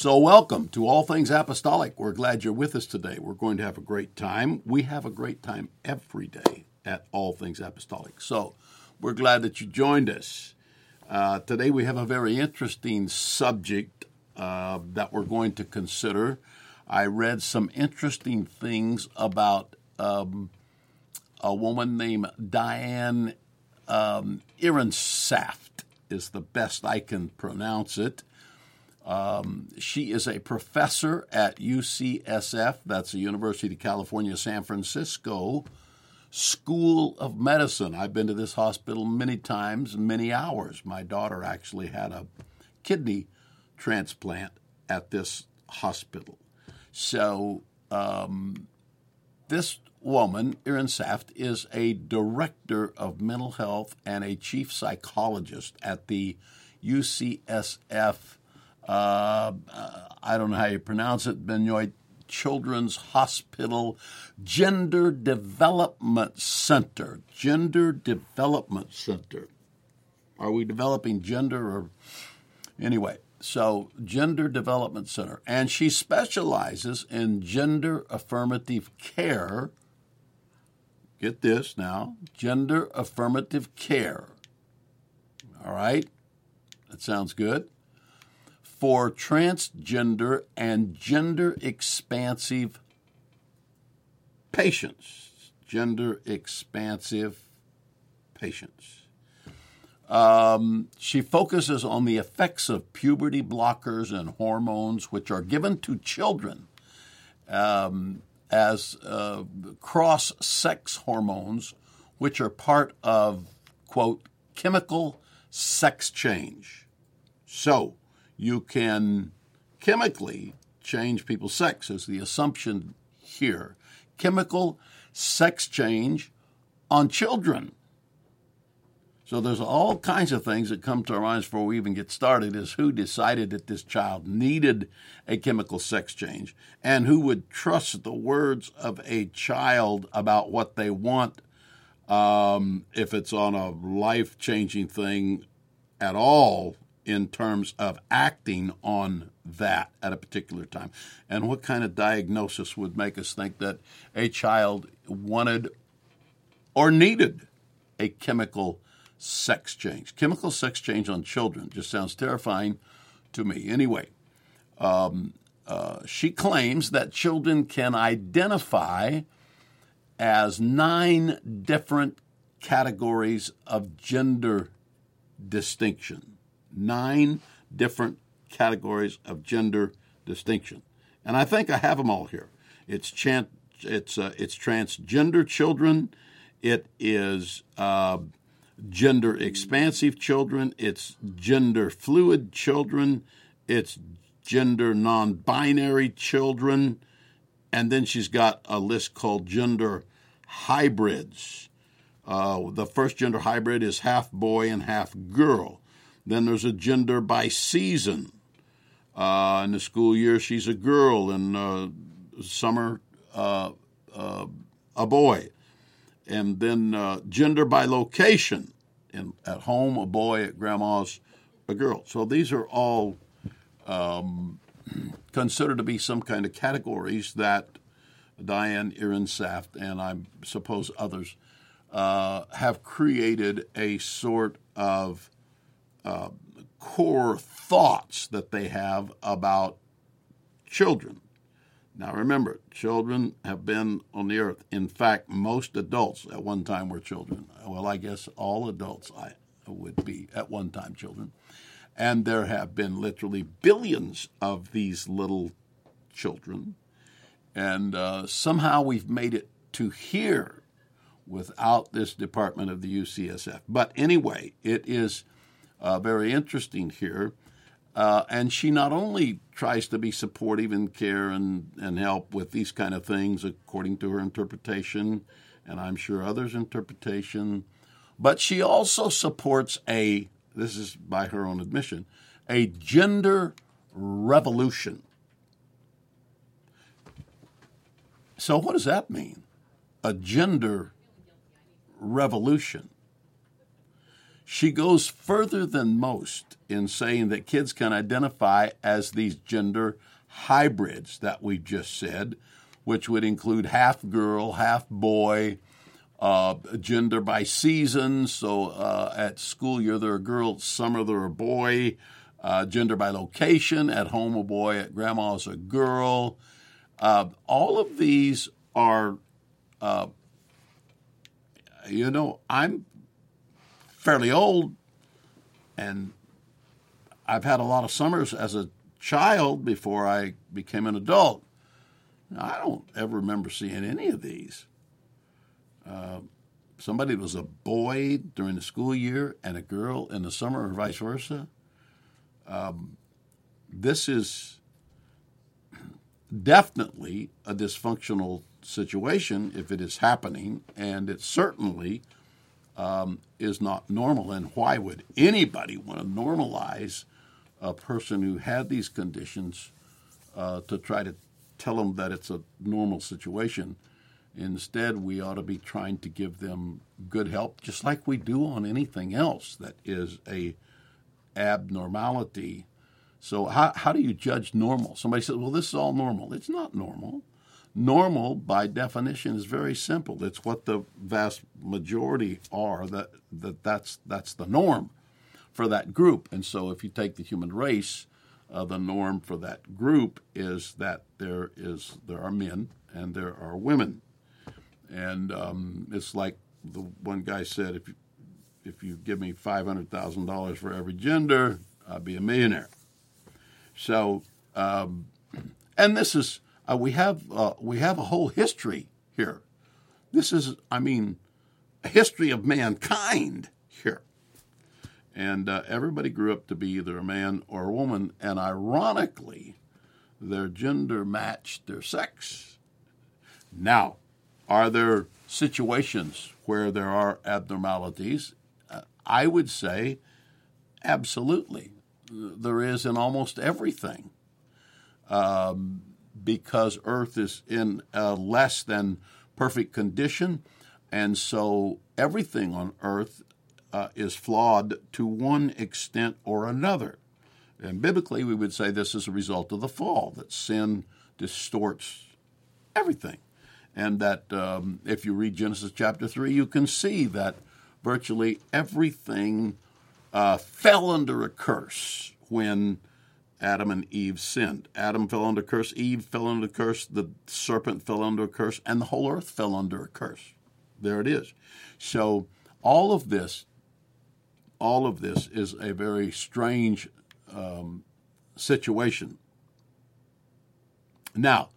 So, welcome to All Things Apostolic. We're glad you're with us today. We're going to have a great time. We have a great time every day at All Things Apostolic. So, we're glad that you joined us. Uh, today, we have a very interesting subject uh, that we're going to consider. I read some interesting things about um, a woman named Diane um, Ehrensaft, is the best I can pronounce it. Um, she is a professor at UCSF, that's the University of California, San Francisco School of Medicine. I've been to this hospital many times, many hours. My daughter actually had a kidney transplant at this hospital. So, um, this woman, Ehrensaft, is a director of mental health and a chief psychologist at the UCSF uh, I don't know how you pronounce it, Benoit Children's Hospital Gender Development Center. Gender Development Center. Are we developing gender or anyway? So, Gender Development Center. And she specializes in gender affirmative care. Get this now gender affirmative care. All right? That sounds good for transgender and gender expansive patients. Gender expansive patients. Um, she focuses on the effects of puberty blockers and hormones, which are given to children um, as uh, cross sex hormones, which are part of, quote, chemical sex change. So, you can chemically change people's sex, is the assumption here. Chemical sex change on children. So there's all kinds of things that come to our minds before we even get started is who decided that this child needed a chemical sex change and who would trust the words of a child about what they want um, if it's on a life changing thing at all in terms of acting on that at a particular time. And what kind of diagnosis would make us think that a child wanted or needed a chemical sex change? Chemical sex change on children just sounds terrifying to me. Anyway, um, uh, she claims that children can identify as nine different categories of gender distinction nine different categories of gender distinction. And I think I have them all here. It's chan- it's uh, it's transgender children. It is uh, gender expansive children. It's gender fluid children. It's gender non-binary children. And then she's got a list called gender hybrids. Uh, the first gender hybrid is half boy and half girl. Then there's a gender by season. Uh, in the school year, she's a girl, and uh, summer, uh, uh a boy. And then uh, gender by location. In, at home, a boy, at grandma's, a girl. So these are all um, considered to be some kind of categories that Diane Ehrensaft and I suppose others uh, have created a sort of uh, core thoughts that they have about children. Now remember, children have been on the earth. In fact, most adults at one time were children. Well, I guess all adults I would be at one time children. And there have been literally billions of these little children. And uh, somehow we've made it to here without this department of the UCSF. But anyway, it is uh, very interesting here. Uh, and she not only tries to be supportive and care and, and help with these kind of things according to her interpretation, and I'm sure others' interpretation, but she also supports a, this is by her own admission, a gender revolution. So, what does that mean? A gender revolution. She goes further than most in saying that kids can identify as these gender hybrids that we just said, which would include half girl, half boy, uh, gender by season. So uh, at school, you're either a girl, summer, they're a boy. Uh, gender by location, at home, a boy, at grandma's, a girl. Uh, all of these are, uh, you know, I'm fairly old and I've had a lot of summers as a child before I became an adult. I don't ever remember seeing any of these. Uh, somebody was a boy during the school year and a girl in the summer, or vice versa. Um, this is definitely a dysfunctional situation if it is happening, and it certainly um, is not normal. And why would anybody want to normalize a person who had these conditions uh, to try to tell them that it's a normal situation? Instead, we ought to be trying to give them good help, just like we do on anything else that is a abnormality. So, how, how do you judge normal? Somebody says, well, this is all normal. It's not normal. Normal, by definition, is very simple. It's what the vast majority are. That, that that's that's the norm for that group. And so, if you take the human race, uh, the norm for that group is that there is there are men and there are women. And um, it's like the one guy said, if you, if you give me five hundred thousand dollars for every gender, I'd be a millionaire. So, um, and this is uh, we have uh, we have a whole history here. This is, I mean, a history of mankind here. And uh, everybody grew up to be either a man or a woman, and ironically, their gender matched their sex. Now, are there situations where there are abnormalities? Uh, I would say absolutely. There is in almost everything. Um, because Earth is in a less than perfect condition, and so everything on Earth uh, is flawed to one extent or another. And biblically, we would say this is a result of the fall, that sin distorts everything and that um, if you read Genesis chapter 3, you can see that virtually everything uh, fell under a curse when Adam and Eve sinned. Adam fell under a curse, Eve fell under a curse, the serpent fell under a curse, and the whole earth fell under a curse. There it is. So all of this, all of this is a very strange um, situation. Now,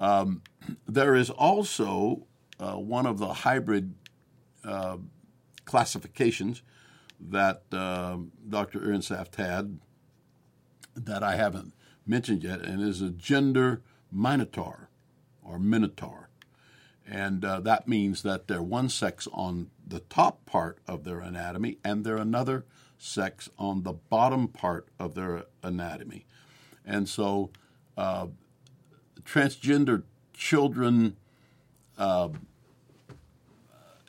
um, there is also uh, one of the hybrid uh, classifications that uh, Dr. Ehrensaft had that I haven't mentioned yet, and is a gender minotaur or minotaur. And uh, that means that they're one sex on the top part of their anatomy and they're another sex on the bottom part of their anatomy. And so uh, transgender children uh,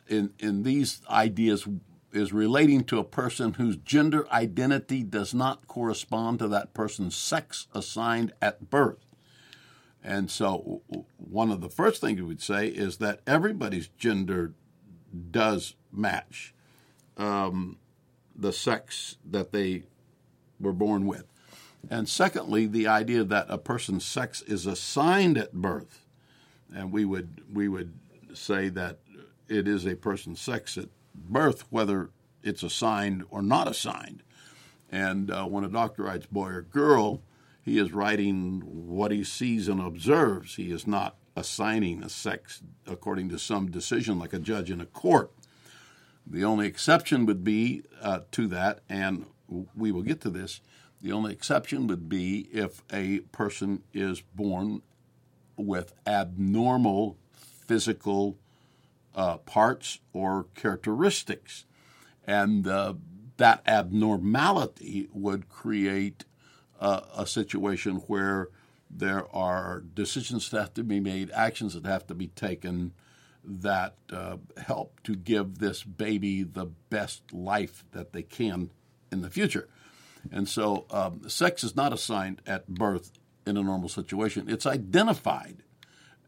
in in these ideas is relating to a person whose gender identity does not correspond to that person's sex assigned at birth. And so, one of the first things we would say is that everybody's gender does match um, the sex that they were born with. And secondly, the idea that a person's sex is assigned at birth, and we would we would say that it is a person's sex at birth, whether it's assigned or not assigned. And uh, when a doctor writes boy or girl, he is writing what he sees and observes. He is not assigning a sex according to some decision like a judge in a court. The only exception would be uh, to that, and we will get to this, the only exception would be if a person is born with abnormal physical uh, parts or characteristics. And uh, that abnormality would create uh, a situation where there are decisions that have to be made, actions that have to be taken that uh, help to give this baby the best life that they can in the future. And so, um, sex is not assigned at birth in a normal situation. It's identified,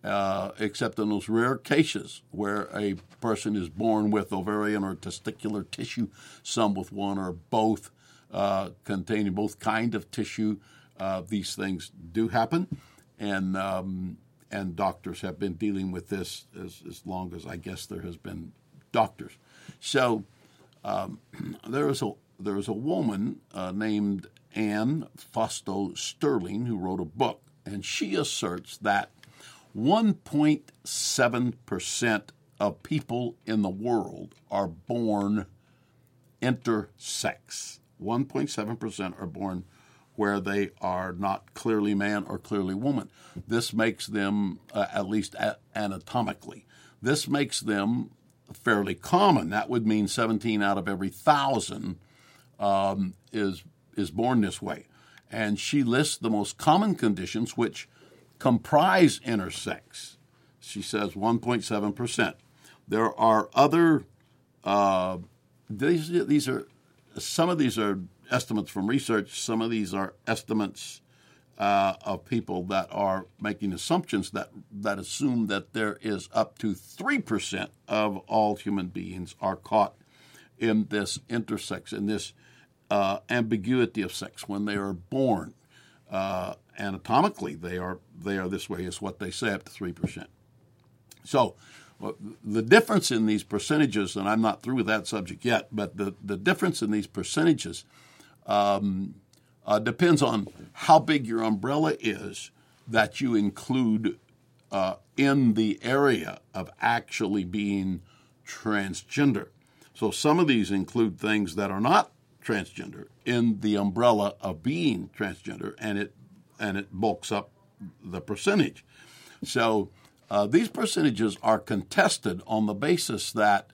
uh, except in those rare cases where a person is born with ovarian or testicular tissue, some with one or both, uh, containing both kind of tissue. Uh, these things do happen, and um, and doctors have been dealing with this as, as long as I guess there has been doctors. So um, there is a there is a woman uh, named Anne Fausto Sterling who wrote a book, and she asserts that 1.7 percent of people in the world are born intersex. 1.7 percent are born where they are not clearly man or clearly woman. This makes them, uh, at least anatomically, this makes them fairly common. That would mean 17 out of every thousand um, is is born this way. And she lists the most common conditions which comprise intersex. She says 1.7 percent. There are other. Uh, these these are some of these are estimates from research. Some of these are estimates uh, of people that are making assumptions that that assume that there is up to three percent of all human beings are caught in this intersex, in this uh, ambiguity of sex when they are born. Uh, anatomically, they are they are this way, is what they say, up to three percent. So, the difference in these percentages, and I'm not through with that subject yet, but the, the difference in these percentages um, uh, depends on how big your umbrella is that you include uh, in the area of actually being transgender. So some of these include things that are not transgender in the umbrella of being transgender, and it and it bulks up the percentage. So uh, these percentages are contested on the basis that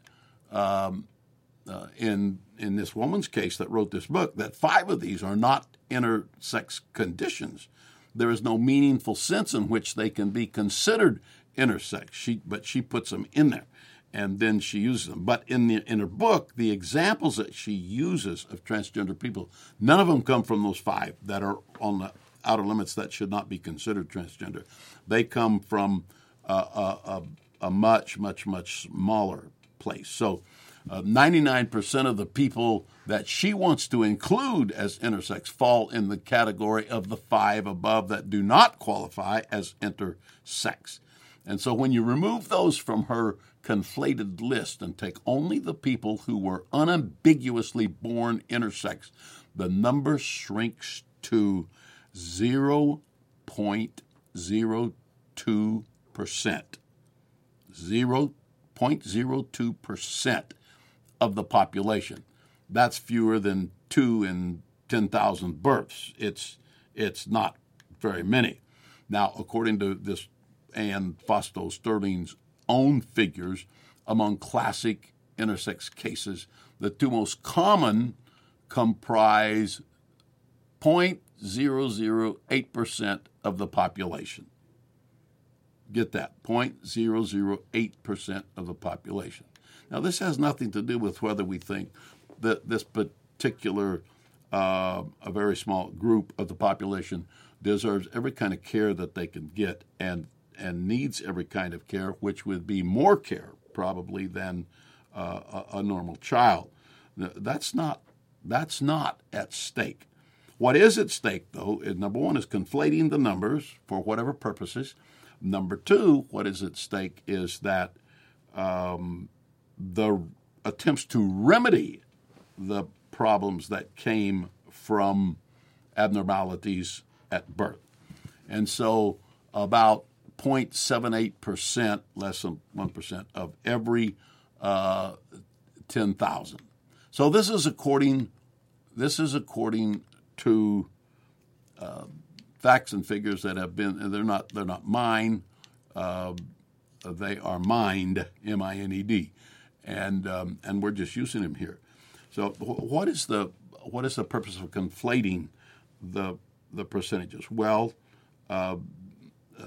um, uh, in in this woman's case that wrote this book that five of these are not intersex conditions. There is no meaningful sense in which they can be considered intersex. She, but she puts them in there, and then she uses them. But in the in her book, the examples that she uses of transgender people, none of them come from those five that are on the outer limits that should not be considered transgender. They come from uh, a, a, a much, much, much smaller place. So uh, 99% of the people that she wants to include as intersex fall in the category of the five above that do not qualify as intersex. And so when you remove those from her conflated list and take only the people who were unambiguously born intersex, the number shrinks to 0.02%. 0.02% of the population. That's fewer than two in 10,000 births. It's, it's not very many. Now, according to this Anne Fausto Sterling's own figures, among classic intersex cases, the two most common comprise 0.008% of the population. Get that, 0.008% of the population. Now, this has nothing to do with whether we think that this particular, uh, a very small group of the population deserves every kind of care that they can get and and needs every kind of care, which would be more care probably than uh, a, a normal child. That's not that's not at stake. What is at stake, though, is number one is conflating the numbers for whatever purposes. Number two, what is at stake is that um, the attempts to remedy the problems that came from abnormalities at birth. And so about 0.78%, less than 1% of every uh, 10,000. So this is according this is according to uh, facts and figures that have been they're not they're not mine uh, they are mined M I N E D and um, and we're just using them here. So what is the what is the purpose of conflating the the percentages? Well, uh, uh,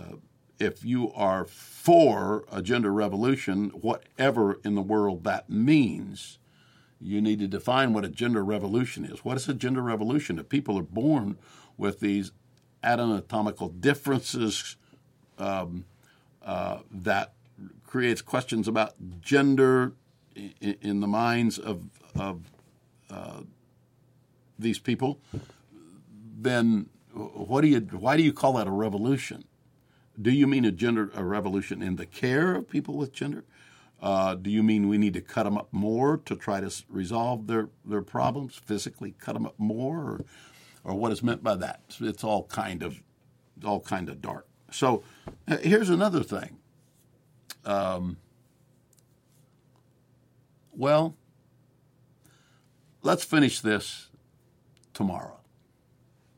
if you are for a gender revolution, whatever in the world that means, you need to define what a gender revolution is. What is a gender revolution? If people are born with these anatomical differences um, uh, that creates questions about gender in, in the minds of, of uh, these people, then what do you? Why do you call that a revolution? Do you mean a gender a revolution in the care of people with gender? Uh, do you mean we need to cut them up more to try to resolve their, their problems physically? Cut them up more, or, or what is meant by that? It's all kind of all kind of dark. So uh, here's another thing. Um, well, let's finish this tomorrow.